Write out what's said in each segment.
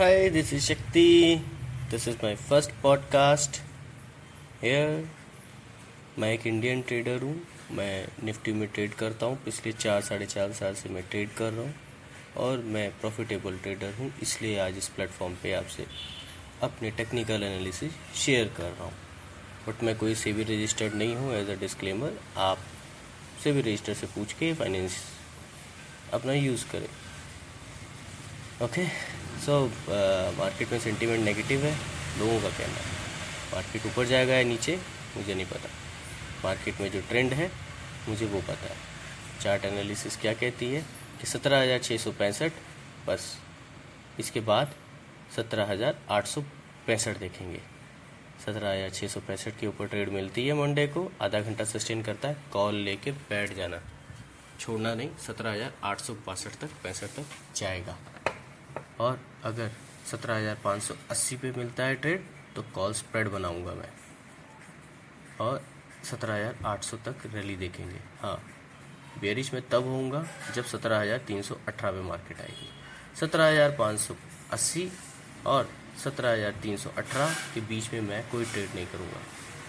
Hi, this is Shakti. This is my first podcast. Here, मैं एक Indian trader हूँ। मैं निफ्टी में ट्रेड करता हूँ। पिछले चार साढ़े चार साल से मैं ट्रेड कर रहा हूँ। और मैं प्रॉफिटेबल ट्रेडर हूँ। इसलिए आज इस प्लेटफॉर्म पे आपसे अपने टेक्निकल एनालिसिस शेयर कर रहा हूँ। बट मैं कोई से भी रजिस्टर्ड नहीं हूँ। एज अ डिस्क्लेमर आप से भी रजिस्टर से पूछ के फाइनेंस अपना यूज़ करें। ओके सो मार्केट में सेंटीमेंट नेगेटिव है, लोगों का कहना है। मार्केट ऊपर जाएगा या नीचे, मुझे नहीं पता। मार्केट में जो ट्रेंड है, मुझे वो पता है। चार्ट एनालिसिस क्या कहती है? कि सत्रह हज़ार छः सौ पैंसठ, बस। इसके बाद सत्रह हज़ार आठ सौ पैंसठ देखेंगे। सत्रह हज़ार छः सौ पैंसठ के ऊपर ट्रेड मिलती है मंडे को, आधा घंटा सस्टेन करता है कॉल लेके बैठ जाना। छोड़ना नहीं, सत्रह हज़ार आठ सौ बासठ तक, पैंसठ तक जाएगा। और अगर सत्रह हज़ार पाँच सौ अस्सी पे मिलता है ट्रेड तो कॉल स्प्रेड बनाऊँगा मैं। और सत्रह हज़ार आठ सौ तक रैली देखेंगे। हाँ बेरिश में तब होऊँगा जब सत्रह हज़ार तीन सौ अठारह पे मार्केट आएगी। सत्रह हज़ार पाँच सौ अस्सी और सत्रह हज़ार तीन सौ अठारह के बीच में मैं कोई ट्रेड नहीं करूँगा।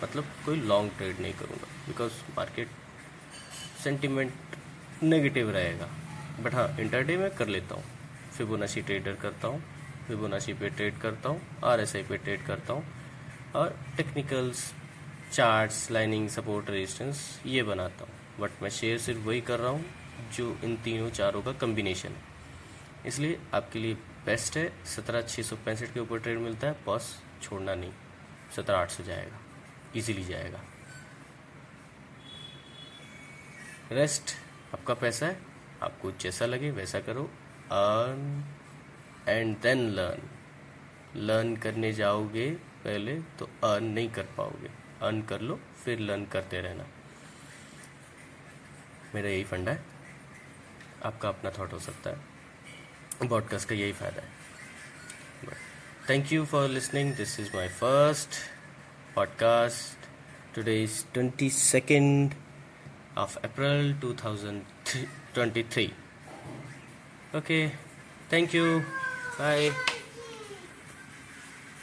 मतलब कोई लॉन्ग ट्रेड नहीं करूँगा बिकॉज़ मार्केट सेंटिमेंट नेगेटिव रहेगा। बट हाँ इंटरडे में कर लेता हूँ। फिबोनाची ट्रेडर करता हूँ, फिबोनाची पे ट्रेड करता हूँ आर एस आई पे ट्रेड करता हूँ और technicals charts lining support resistance ये बनाता हूँ। बट मैं शेयर सिर्फ़ वही कर रहा हूँ जो इन तीनों चारों का कम्बिनेशन है। इसलिए आपके लिए बेस्ट है, सत्रह छः सौ पैंसठ के ऊपर ट्रेड मिलता है बॉस छोड़ना नहीं, सत्रह आठ सौ जाएगा इजीली जाएगा। रेस्ट आपका पैसा है, आपको जैसा लगे वैसा करो earn and then learn learn करने जाओगे पहले तो अर्न नहीं कर पाओगे। अर्न कर लो, फिर लर्न करते रहना। मेरा यही फंडा है। आपका अपना थॉट हो सकता है। पॉडकास्ट का यही फ़ायदा है। Thank you for listening this is my first podcast today is twenty second of April two thousand twenty 2023. Okay, thank you. Bye.